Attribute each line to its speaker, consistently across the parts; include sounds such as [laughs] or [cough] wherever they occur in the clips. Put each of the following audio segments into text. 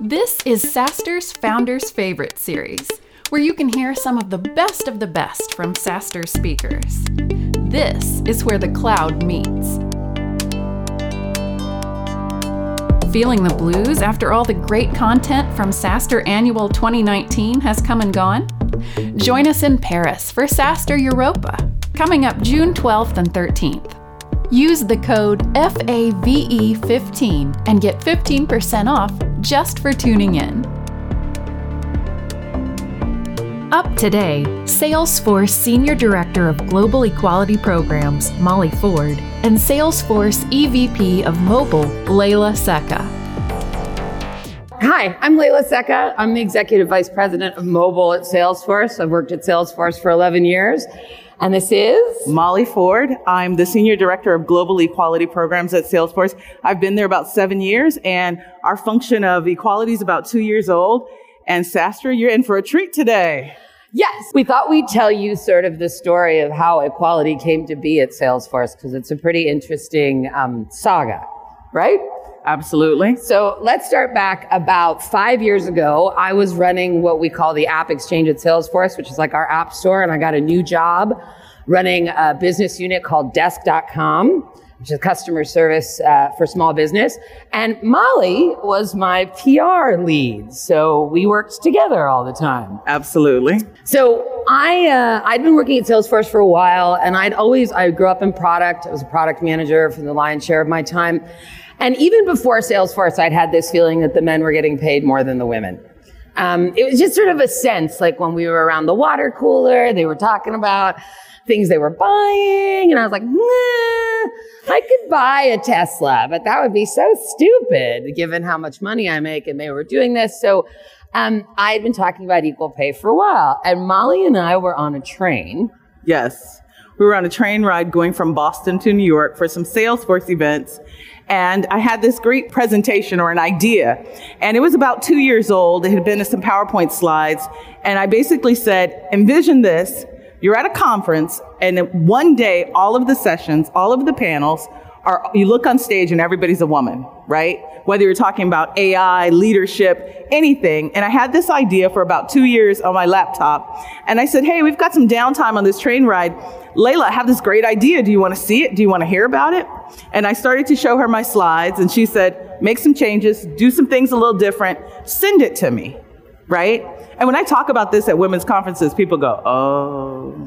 Speaker 1: This is SaaStr's Founders Favorite series, where you can hear some of the best of the best from SaaStr speakers. This is where the cloud meets. Feeling the blues after all the great content from SaaStr Annual 2019 has come and gone? Join us in Paris for SaaStr Europa, coming up June 12th and 13th. Use the code FAVE15 and get 15% off just for tuning in. Up today, Salesforce Senior Director of Global Equality Programs, Molly Ford, and Salesforce EVP of Mobile, Leyla Seka.
Speaker 2: Hi, I'm Leyla Seka. I'm the Executive Vice President of Mobile at Salesforce. I've worked at Salesforce for 11 years. And this is
Speaker 3: Molly Ford. I'm the Senior Director of Global Equality Programs at Salesforce. I've been there about seven years, and our function of equality is about two years old. And SaaStr, you're in for a treat today.
Speaker 2: Yes, we thought we'd tell you sort of the story of how equality came to be at Salesforce because it's a pretty interesting um, saga, right?
Speaker 3: Absolutely.
Speaker 2: So let's start back about five years ago. I was running what we call the App Exchange at Salesforce, which is like our app store, and I got a new job running a business unit called Desk.com, which is customer service uh, for small business. And Molly was my PR lead, so we worked together all the time.
Speaker 3: Absolutely.
Speaker 2: So I uh, I'd been working at Salesforce for a while, and I'd always I grew up in product. I was a product manager for the lion's share of my time. And even before Salesforce, I'd had this feeling that the men were getting paid more than the women. Um, it was just sort of a sense, like when we were around the water cooler, they were talking about things they were buying, and I was like, nah, I could buy a Tesla, but that would be so stupid given how much money I make, and they were doing this. So um, I had been talking about equal pay for a while, and Molly and I were on a train.
Speaker 3: Yes. We were on a train ride going from Boston to New York for some Salesforce events. And I had this great presentation or an idea. And it was about two years old. It had been some PowerPoint slides. And I basically said, envision this. You're at a conference, and one day, all of the sessions, all of the panels are, you look on stage and everybody's a woman, right? Whether you're talking about AI, leadership, anything. And I had this idea for about two years on my laptop. And I said, hey, we've got some downtime on this train ride. Leyla, I have this great idea. Do you want to see it? Do you want to hear about it? And I started to show her my slides, and she said, make some changes, do some things a little different, send it to me, right? And when I talk about this at women's conferences, people go, oh,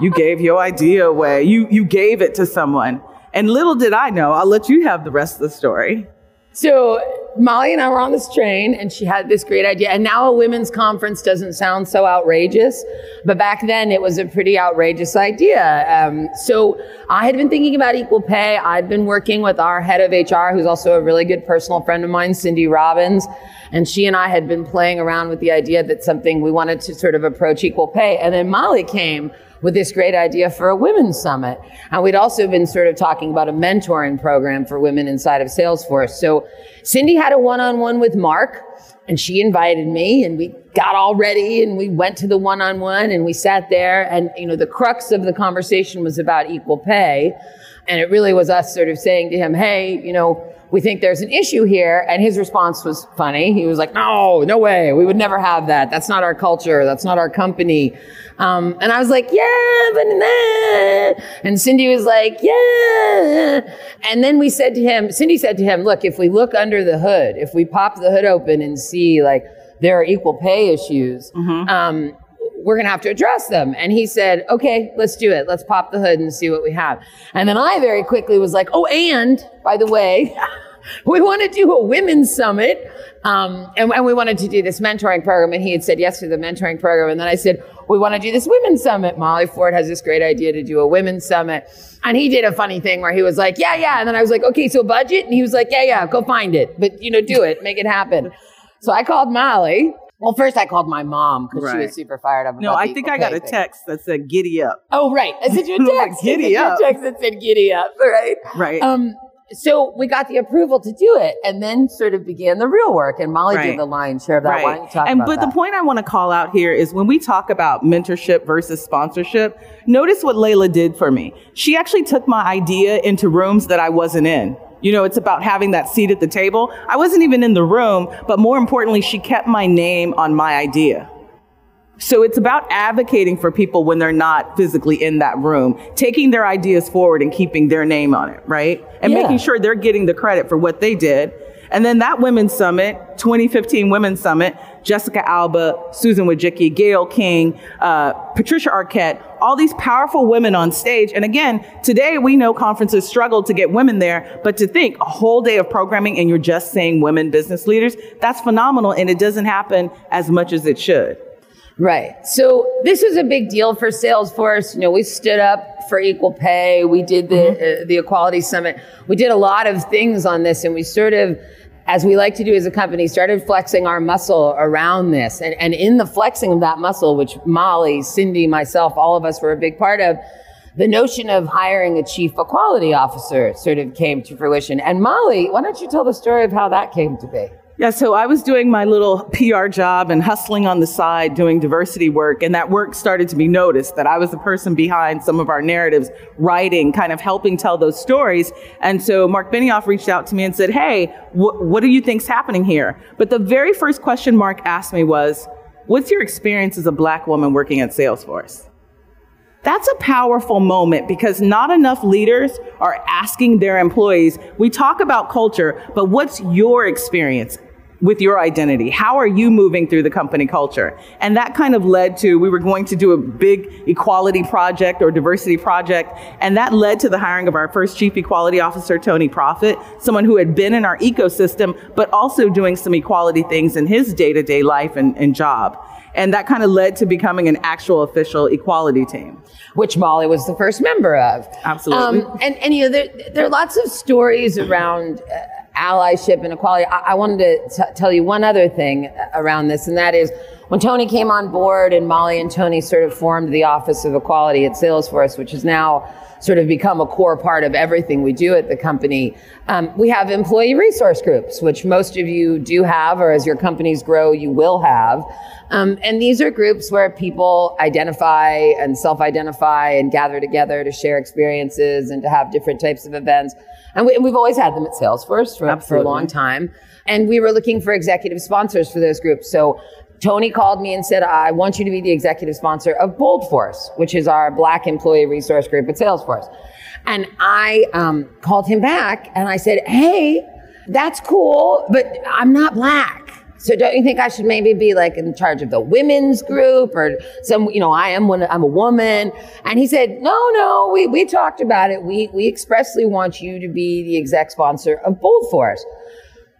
Speaker 3: you gave your idea away. You, you gave it to someone. And little did I know, I'll let you have the rest of the story.
Speaker 2: So Molly and I were on this train and she had this great idea. And now a women's conference doesn't sound so outrageous, but back then it was a pretty outrageous idea. Um, so I had been thinking about equal pay. I'd been working with our head of HR, who's also a really good personal friend of mine, Cindy Robbins. And she and I had been playing around with the idea that something we wanted to sort of approach equal pay. And then Molly came with this great idea for a women's summit. And we'd also been sort of talking about a mentoring program for women inside of Salesforce. So Cindy had a one-on-one with Mark and she invited me and we got all ready and we went to the one-on-one and we sat there and, you know, the crux of the conversation was about equal pay. And it really was us sort of saying to him, Hey, you know, we think there's an issue here. And his response was funny. He was like, no, no way. We would never have that. That's not our culture. That's not our company. Um, and I was like, yeah, but nah. And Cindy was like, yeah. And then we said to him, Cindy said to him, look, if we look under the hood, if we pop the hood open and see like there are equal pay issues, mm-hmm. um, we're going to have to address them. And he said, okay, let's do it. Let's pop the hood and see what we have. And then I very quickly was like, oh, and by the way, [laughs] we want to do a women's summit. Um, and, and, we wanted to do this mentoring program. And he had said yes to the mentoring program. And then I said, we want to do this women's summit. Molly Ford has this great idea to do a women's summit. And he did a funny thing where he was like, yeah, yeah. And then I was like, okay, so budget. And he was like, yeah, yeah, go find it. But, you know, do it, make it happen. So I called Molly well, first I called my mom because right. she was super fired up.
Speaker 3: No, I think I got a text that said "giddy up."
Speaker 2: Oh, right. I sent you a [laughs] text.
Speaker 3: giddy up.
Speaker 2: text that said "giddy up." Right.
Speaker 3: Right. Um.
Speaker 2: So we got the approval to do it, and then sort of began the real work. And Molly right. did the lion's share of that. Right. Why don't you talk
Speaker 3: and, But
Speaker 2: that?
Speaker 3: the point I want to call out here is when we talk about mentorship versus sponsorship. Notice what Leyla did for me. She actually took my idea into rooms that I wasn't in You know, it's about having that seat at the table. I wasn't even in the room, but more importantly, she kept my name on my idea. So it's about advocating for people when they're not physically in that room, taking their ideas forward and keeping their name on it, right? And
Speaker 2: Yeah.
Speaker 3: making sure they're getting the credit for what they did. And then that Women's Summit, 2015 Women's Summit, Jessica Alba, Susan Wojcicki, Gayle King, uh, Patricia Arquette, all these powerful women on stage. And again, today we know conferences struggle to get women there, but to think a whole day of programming and you're just saying women business leaders, that's phenomenal. And it doesn't happen as much as it should.
Speaker 2: Right. So this was a big deal for Salesforce. You know, we stood up for equal pay. We did the uh, the Equality Summit. We did a lot of things on this, and we sort of, as we like to do as a company, started flexing our muscle around this. And and in the flexing of that muscle, which Molly, Cindy, myself, all of us were a big part of. The notion of hiring a chief equality officer sort of came to fruition. And Molly, why don't you tell the story of how that came to be?
Speaker 3: Yeah, so I was doing my little PR job and hustling on the side doing diversity work, and that work started to be noticed that I was the person behind some of our narratives, writing, kind of helping tell those stories. And so Mark Benioff reached out to me and said, Hey, wh- what do you think's happening here? But the very first question Mark asked me was, What's your experience as a black woman working at Salesforce? That's a powerful moment because not enough leaders are asking their employees. We talk about culture, but what's your experience with your identity? How are you moving through the company culture? And that kind of led to, we were going to do a big equality project or diversity project. And that led to the hiring of our first chief equality officer, Tony Prophet, someone who had been in our ecosystem, but also doing some equality things in his day to day life and, and job. And that kind of led to becoming an actual official equality team.
Speaker 2: which Molly was the first member of.
Speaker 3: Absolutely.
Speaker 2: Um, and, and, you know, there, there are lots of stories around uh, allyship and equality. I, I wanted to t- tell you one other thing around this, and that is when Tony came on board and Molly and Tony sort of formed the Office of Equality at Salesforce, which has now sort of become a core part of everything we do at the company. Um, we have employee resource groups, which most of you do have, or as your companies grow, you will have. Um, and these are groups where people identify and self-identify and gather together to share experiences and to have different types of events. And, we, have always had them at Salesforce for, for a long time. And we were looking for executive sponsors for those groups. So Tony called me and said, I want you to be the executive sponsor of Bold Force, which is our black employee resource group at Salesforce. And I um, called him back and I said, Hey, that's cool, but I'm not black. So don't you think I should maybe be like in charge of the women's group or some, you know, I am one, I'm a woman. And he said, no, no, we, we talked about it. We, we expressly want you to be the exec sponsor of Bold Force.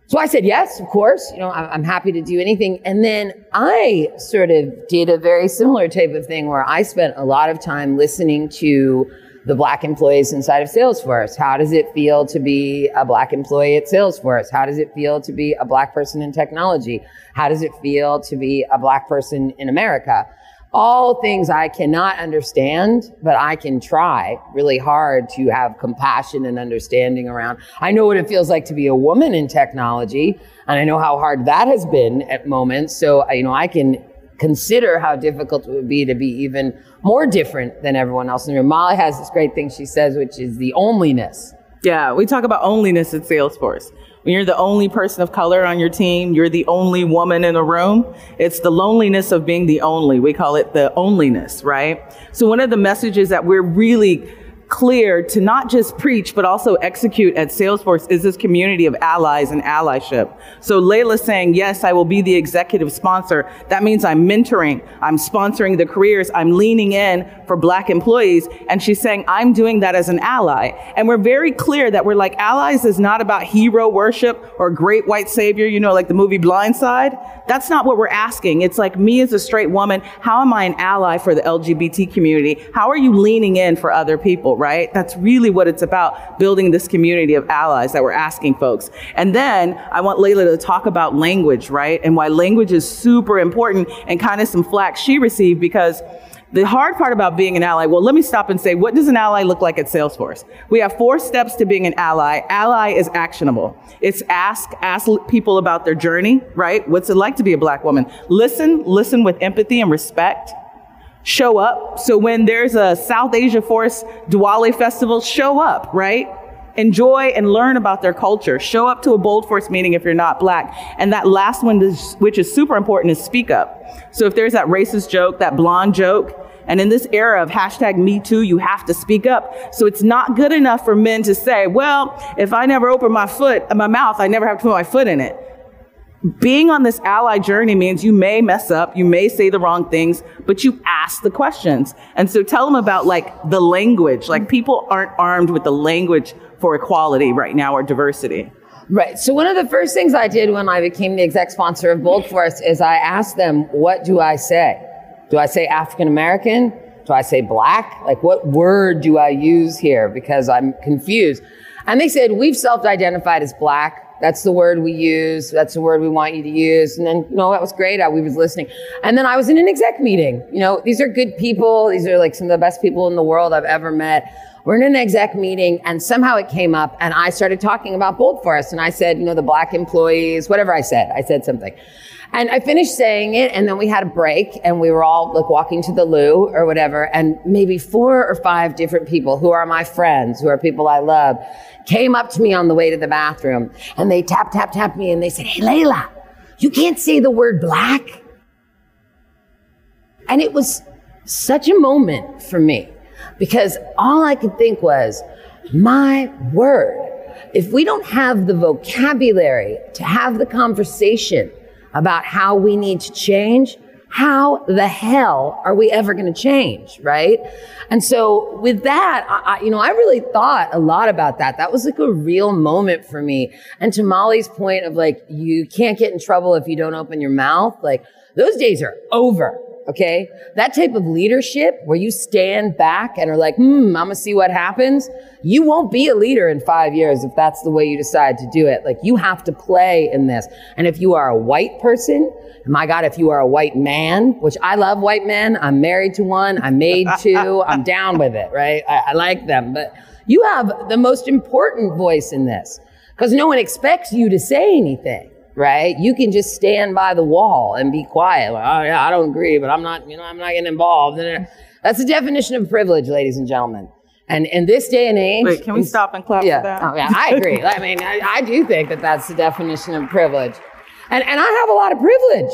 Speaker 2: So I said, yes, of course. You know, I'm, happy to do anything. And then I sort of did a very similar type of thing where I spent a lot of time listening to the black employees inside of Salesforce. How does it feel to be a black employee at Salesforce? How does it feel to be a black person in technology? How does it feel to be a black person in America? All things I cannot understand, but I can try really hard to have compassion and understanding around. I know what it feels like to be a woman in technology, and I know how hard that has been at moments. So, you know, I can consider how difficult it would be to be even more different than everyone else in the room. Molly has this great thing she says, which is the onlyness.
Speaker 3: Yeah, we talk about onlyness at Salesforce. When you're the only person of color on your team, you're the only woman in the room. It's the loneliness of being the only. We call it the onlyness, right? So one of the messages that we're really clear to not just preach, but also execute at Salesforce is this community of allies and allyship. So Leyla saying, yes, I will be the executive sponsor. That means I'm mentoring, I'm sponsoring the careers, I'm leaning in for black employees. And she's saying, I'm doing that as an ally. And we're very clear that we're like, allies is not about hero worship or great white savior, you know, like the movie Blindside. That's not what we're asking. It's like me as a straight woman, how am I an ally for the LGBT community? How are you leaning in for other people, right? That's really what it's about, building this community of allies that we're asking folks. And then I want Leyla to talk about language, right? And why language is super important and kind of some flack she received because the hard part about being an ally, well, let me stop and say, what does an ally look like at Salesforce? We have four steps to being an ally. Ally is actionable. It's ask, ask people about their journey, right? What's it like to be a black woman? Listen, listen with empathy and respect. Show up. So when there's a South Asia Force Diwali festival, show up, right? enjoy and learn about their culture. Show up to a Bold Force meeting if you're not black. And that last one, which is super important, is speak up. So if there's that racist joke, that blonde joke, and in this era of hashtag me too, you have to speak up. So it's not good enough for men to say, well, if I never open my foot, my mouth, I never have to put my foot in it. Being on this ally journey means you may mess up, you may say the wrong things, but you ask the questions. And so tell them about like the language. Like people aren't armed with the language for equality right now or diversity.
Speaker 2: Right. So one of the first things I did when I became the exec sponsor of Bold Force is I asked them, what do I say? Do I say African American? Do I say black? Like, what word do I use here? Because I'm confused. And they said, we've self-identified as black. That's the word we use. That's the word we want you to use. And then, no, that was great. I, we was listening. And then I was in an exec meeting. You know, these are good people. These are like some of the best people in the world I've ever met. We're in an exec meeting and somehow it came up and I started talking about Bold Force And I said, you know, the black employees, whatever I said, I said something. And I finished saying it, and then we had a break, and we were all like walking to the loo or whatever, and maybe four or five different people who are my friends, who are people I love, came up to me on the way to the bathroom, and they tap, tap, tap me, and they said, Hey, Leyla, you can't say the word black. And it was such a moment for me because all I could think was, my word, if we don't have the vocabulary to have the conversation about how we need to change, how the hell are we ever going to change? Right. And so with that, I, you know, I really thought a lot about that. That was like a real moment for me. And to Molly's point of like, you can't get in trouble if you don't open your mouth. Like those days are over. Okay. That type of leadership where you stand back and are like, hmm, I'm going to see what happens. You won't be a leader in five years if that's the way you decide to do it. Like you have to play in this. And if you are a white person, my God, if you are a white man, which I love white men, I'm married to one, I'm made to, [laughs] I'm down with it, right? I, I like them, but you have the most important voice in this because no one expects you to say anything right? You can just stand by the wall and be quiet. Like, oh yeah, I don't agree, but I'm not, you know, I'm not getting involved. That's the definition of privilege, ladies and gentlemen. And in this day and age,
Speaker 3: wait, can we stop and clap
Speaker 2: yeah,
Speaker 3: for that?
Speaker 2: Oh, yeah, I agree. I mean, I, I, do think that that's the definition of privilege, and and I have a lot of privilege.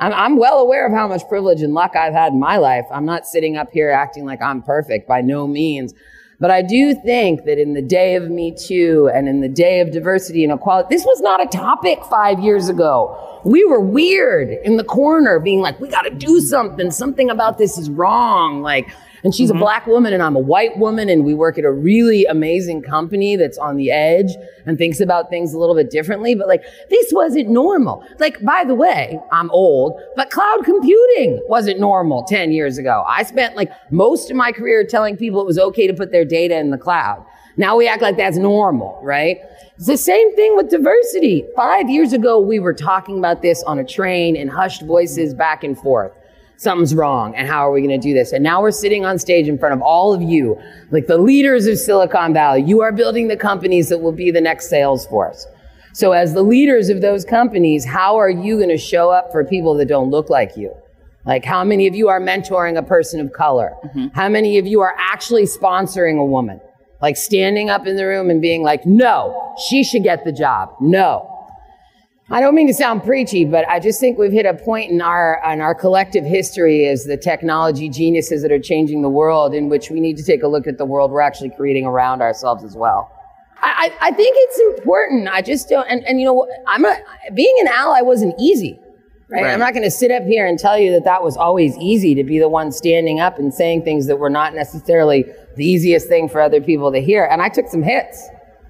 Speaker 2: I'm, I'm well aware of how much privilege and luck I've had in my life. I'm not sitting up here acting like I'm perfect by no means. But I do think that in the day of Me Too and in the day of diversity and equality, this was not a topic five years ago. We were weird in the corner being like, we got to do something. Something about this is wrong. Like, and she's mm-hmm. a black woman and I'm a white woman and we work at a really amazing company that's on the edge and thinks about things a little bit differently. But like, this wasn't normal. Like, by the way, I'm old, but cloud computing wasn't normal 10 years ago. I spent like most of my career telling people it was okay to put their data in the cloud. Now we act like that's normal, right? It's the same thing with diversity. Five years ago, we were talking about this on a train in hushed voices back and forth something's wrong and how are we going to do this? And now we're sitting on stage in front of all of you, like the leaders of Silicon Valley. You are building the companies that will be the next Salesforce. So as the leaders of those companies, how are you going to show up for people that don't look like you? Like how many of you are mentoring a person of color? Mm-hmm. How many of you are actually sponsoring a woman? Like standing up in the room and being like, no, she should get the job. No. I don't mean to sound preachy, but I just think we've hit a point in our in our collective history as the technology geniuses that are changing the world, in which we need to take a look at the world we're actually creating around ourselves as well. I, I think it's important. I just don't, and, and you know, I'm a, being an ally wasn't easy, right? right. I'm not going to sit up here and tell you that that was always easy to be the one standing up and saying things that were not necessarily the easiest thing for other people to hear. And I took some hits,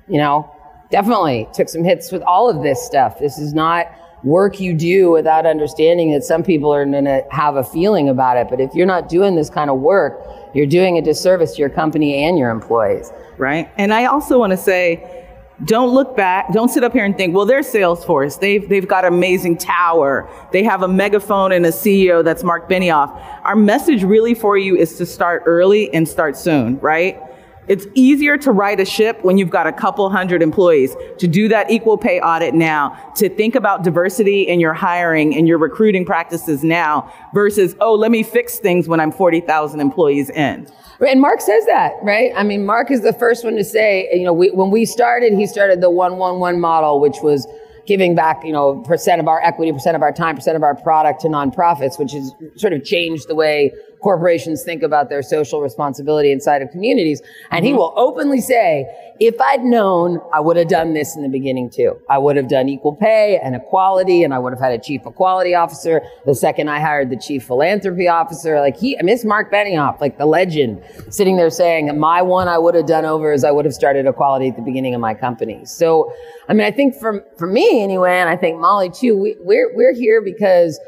Speaker 2: you know, definitely took some hits with all of this stuff. This is not work you do without understanding that some people are going to have a feeling about it. But if you're not doing this kind of work, you're doing a disservice to your company and your employees.
Speaker 3: Right. And I also want to say, don't look back. Don't sit up here and think, well, they're Salesforce. They've, they've got amazing tower. They have a megaphone and a CEO that's Mark Benioff. Our message really for you is to start early and start soon, right? It's easier to right a ship when you've got a couple hundred employees. To do that equal pay audit now, to think about diversity in your hiring and your recruiting practices now versus, oh, let me fix things when I'm 40,000 employees in.
Speaker 2: And Mark says that, right? I mean, Mark is the first one to say, you know, we, when we started, he started the 111 model, which was giving back, you know, percent of our equity, percent of our time, percent of our product to nonprofits, which has sort of changed the way corporations think about their social responsibility inside of communities. And mm-hmm. he will openly say, if I'd known, I would have done this in the beginning too. I would have done equal pay and equality, and I would have had a chief equality officer. The second I hired the chief philanthropy officer, like he, I miss Mark Benioff, like the legend, sitting there saying, my one I would have done over is I would have started equality at the beginning of my company. So, I mean, I think for, for me anyway, and I think Molly too, we, we're, we're here because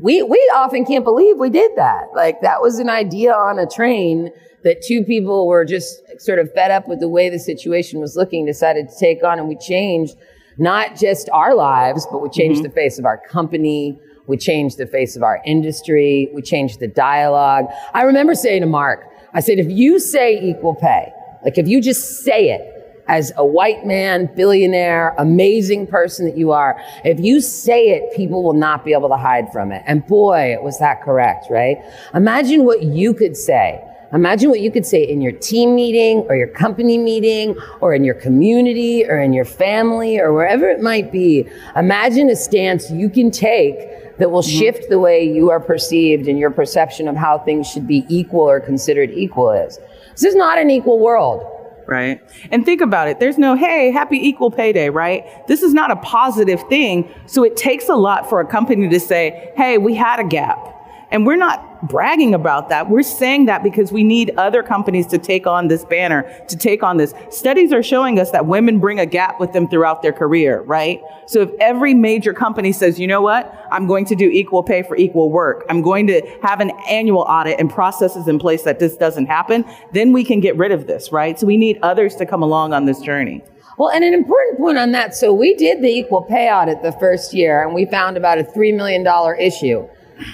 Speaker 2: we, we often can't believe we did that. Like that was an idea on a train that two people were just sort of fed up with the way the situation was looking, decided to take on and we changed not just our lives, but we changed mm-hmm. the face of our company. We changed the face of our industry. We changed the dialogue. I remember saying to Mark, I said, if you say equal pay, like if you just say it, as a white man, billionaire, amazing person that you are, if you say it, people will not be able to hide from it. And boy, it was that correct, right? Imagine what you could say. Imagine what you could say in your team meeting or your company meeting or in your community or in your family or wherever it might be. Imagine a stance you can take that will mm-hmm. shift the way you are perceived and your perception of how things should be equal or considered equal is. This is not an equal world
Speaker 3: right? And think about it. There's no, hey, happy equal pay day, right? This is not a positive thing. So it takes a lot for a company to say, hey, we had a gap. And we're not bragging about that. We're saying that because we need other companies to take on this banner, to take on this. Studies are showing us that women bring a gap with them throughout their career, right? So if every major company says, you know what, I'm going to do equal pay for equal work, I'm going to have an annual audit and processes in place that this doesn't happen, then we can get rid of this, right? So we need others to come along on this journey.
Speaker 2: Well, and an important point on that. So we did the equal pay audit the first year and we found about a $3 million issue.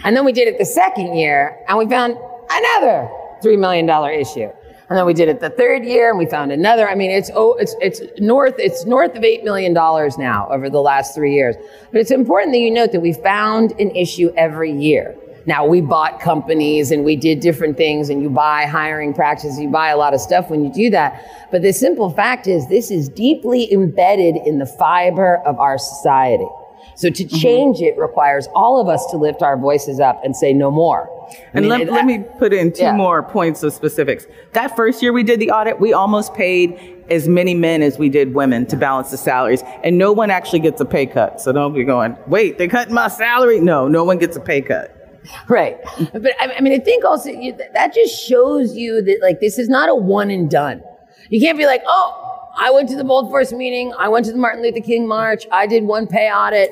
Speaker 2: And then we did it the second year and we found another $3 million issue. And then we did it the third year and we found another. I mean, it's, oh, it's, it's north, it's north of $8 million now over the last three years. But it's important that you note that we found an issue every year. Now we bought companies and we did different things and you buy hiring practices, you buy a lot of stuff when you do that. But the simple fact is this is deeply embedded in the fiber of our society. So to mm-hmm. change mm-hmm. it requires all of us to lift our voices up and say no more.
Speaker 3: I and mean, let, let, me put in two yeah. more points of specifics. That first year we did the audit, we almost paid as many men as we did women to balance the salaries. And no one actually gets a pay cut. So don't be going, wait, they cut my salary. No, no one gets a pay cut.
Speaker 2: Right. But I mean, I think also you, that just shows you that like this is not a one and done. You can't be like, oh, I went to the Bold Force meeting. I went to the Martin Luther King March. I did one pay audit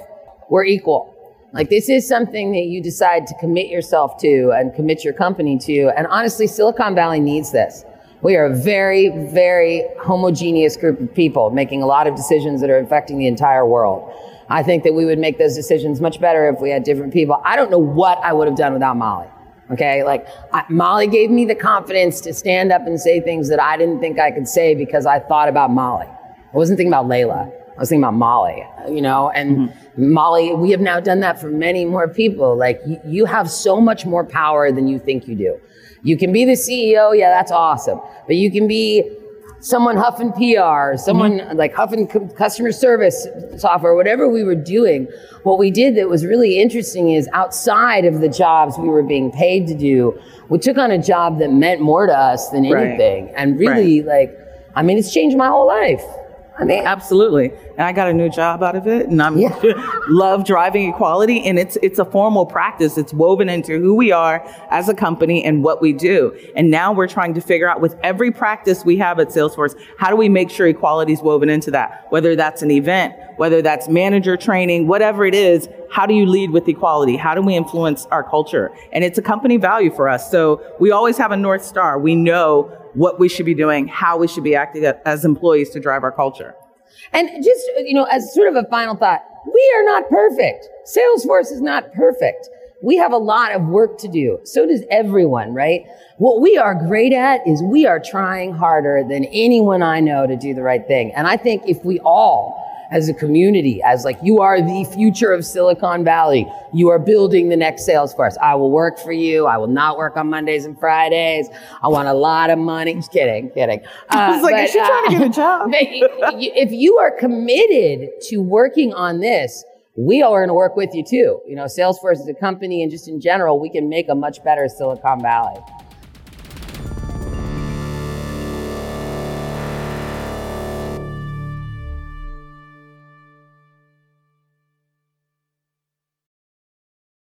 Speaker 2: we're equal. Like this is something that you decide to commit yourself to and commit your company to. And honestly, Silicon Valley needs this. We are a very, very homogeneous group of people making a lot of decisions that are affecting the entire world. I think that we would make those decisions much better if we had different people. I don't know what I would have done without Molly. Okay. Like I, Molly gave me the confidence to stand up and say things that I didn't think I could say because I thought about Molly. I wasn't thinking about Leyla. I was thinking about Molly, you know, and mm-hmm. Molly, we have now done that for many more people. Like you, you have so much more power than you think you do. You can be the CEO. Yeah, that's awesome. But you can be someone huffing PR, someone mm-hmm. like huffing customer service software, whatever we were doing. What we did that was really interesting is outside of the jobs we were being paid to do, we took on a job that meant more to us than anything. Right. And really right. like, I mean, it's changed my whole life.
Speaker 3: Absolutely. And I got a new job out of it, and I'm yeah. [laughs] love driving equality. And it's it's a formal practice. It's woven into who we are as a company and what we do. And now we're trying to figure out with every practice we have at Salesforce, how do we make sure equality is woven into that? Whether that's an event, whether that's manager training, whatever it is, how do you lead with equality? How do we influence our culture? And it's a company value for us. So we always have a north star. We know what we should be doing, how we should be acting as employees to drive our culture.
Speaker 2: And just, you know, as sort of a final thought, we are not perfect. Salesforce is not perfect. we have a lot of work to do. So does everyone, right? What we are great at is we are trying harder than anyone I know to do the right thing. And I think if we all, as a community, as like you are the future of Silicon Valley, you are building the next Salesforce. I will work for you. I will not work on Mondays and Fridays. I want a lot of money. [laughs] Just kidding, kidding. Uh,
Speaker 3: I was like,
Speaker 2: but,
Speaker 3: is she trying to get a [laughs] job?
Speaker 2: if you are committed to working on this, we are going to work with you too. You know, Salesforce is a company and just in general, we can make a much better Silicon Valley.